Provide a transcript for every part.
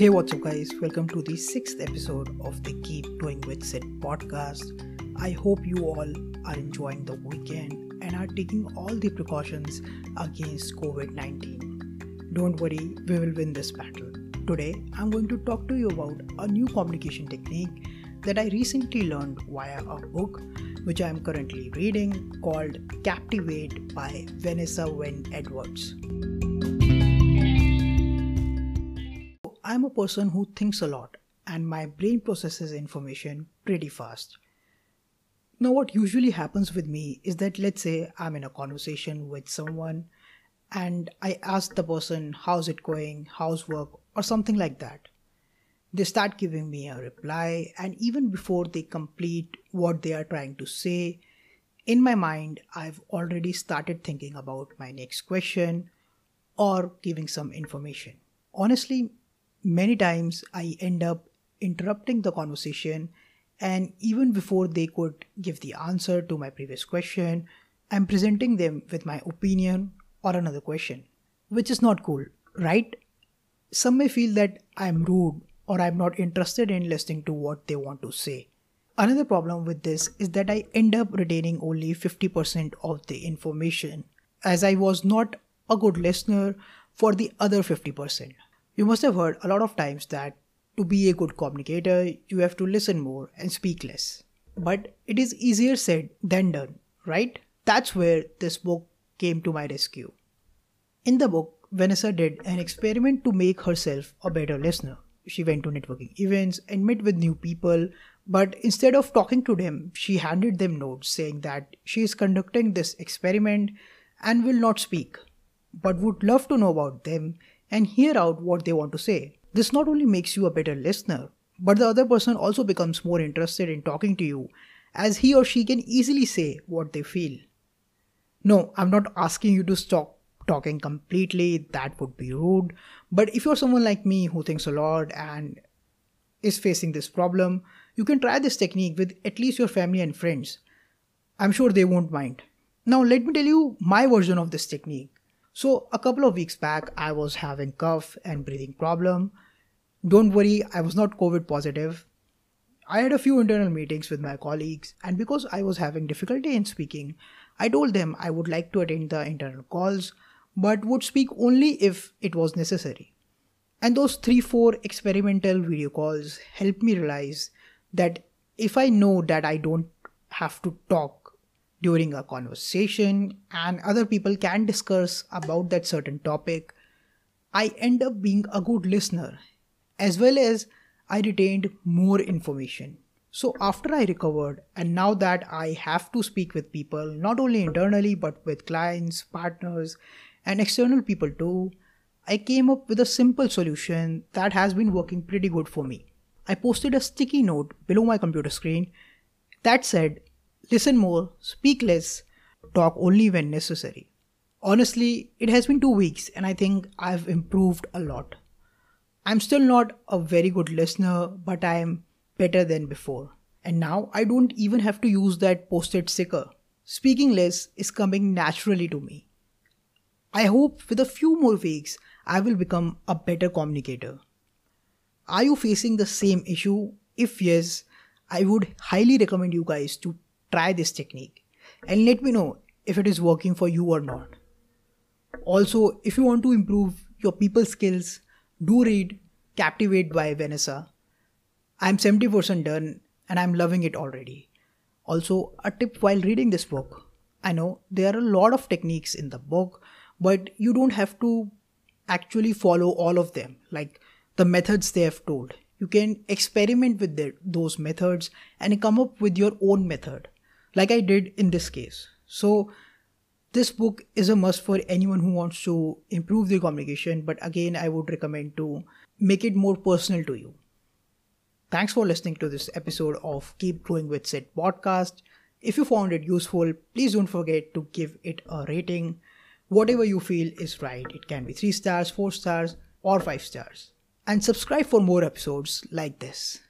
Hey, what's up, guys? Welcome to the sixth episode of the Keep Growing with Sid podcast. I hope you all are enjoying the weekend and are taking all the precautions against COVID 19. Don't worry, we will win this battle. Today, I'm going to talk to you about a new communication technique that I recently learned via a book which I am currently reading called Captivate by Vanessa Van Edwards. I'm a person who thinks a lot and my brain processes information pretty fast. Now, what usually happens with me is that let's say I'm in a conversation with someone and I ask the person, How's it going? How's work? or something like that. They start giving me a reply, and even before they complete what they are trying to say, in my mind, I've already started thinking about my next question or giving some information. Honestly, many times I end up interrupting the conversation, and even before they could give the answer to my previous question, I'm presenting them with my opinion or another question, which is not cool, right? Some may feel that I'm rude or I'm not interested in listening to what they want to say. Another problem with this is that I end up retaining only 50% of the information as I was not a good listener for the other 50%. You must have heard a lot of times that to be a good communicator, you have to listen more and speak less. But it is easier said than done, right? That's where this book came to my rescue. In the book, Vanessa did an experiment to make herself a better listener. She went to networking events and met with new people, but instead of talking to them, she handed them notes saying that she is conducting this experiment and will not speak, but would love to know about them and hear out what they want to say. This not only makes you a better listener, but the other person also becomes more interested in talking to you as he or she can easily say what they feel. No, I'm not asking you to stop talking completely, that would be rude. But if you're someone like me who thinks a lot and is facing this problem, you can try this technique with at least your family and friends. I'm sure they won't mind. Now, let me tell you my version of this technique. So a couple of weeks back, I was having cough and breathing problem. Don't worry, I was not COVID positive. I had a few internal meetings with my colleagues, and because I was having difficulty in speaking, I told them I would like to attend the internal calls, but would speak only if it was necessary. And those three, four experimental video calls helped me realize that if I know that I don't have to talk during a conversation and other people can discuss about that certain topic, I end up being a good listener as well as I retained more information. So, after I recovered, and now that I have to speak with people, not only internally but with clients, partners, and external people too, I came up with a simple solution that has been working pretty good for me. I posted a sticky note below my computer screen that said, Listen more, speak less, talk only when necessary. Honestly, it has been two weeks and I think I've improved a lot. I'm still not a very good listener, but I'm better than before. And now I don't even have to use that posted sticker. Speaking less is coming naturally to me. I hope with a few more weeks, I will become a better communicator. Are you facing the same issue? If yes, I would highly recommend you guys to try this technique and let me know if it is working for you or not. Also, if you want to improve your people skills, do read Captivate by Vanessa. I'm 70% done and I'm loving it already. Also, a tip while reading this book I know there are a lot of techniques in the book, but you don't have to actually follow all of them, like the methods they have told. You can experiment with the, those methods and come up with your own method like I did in this case. So, this book is a must for anyone who wants to improve their communication, but again, I would recommend to make it more personal to you. Thanks for listening to this episode of Keep Growing with Sid podcast. If you found it useful, please don't forget to give it a rating. Whatever you feel is right. It can be 3 stars, 4 stars, or 5 stars. And subscribe for more episodes like this.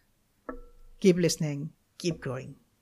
Keep listening, keep growing.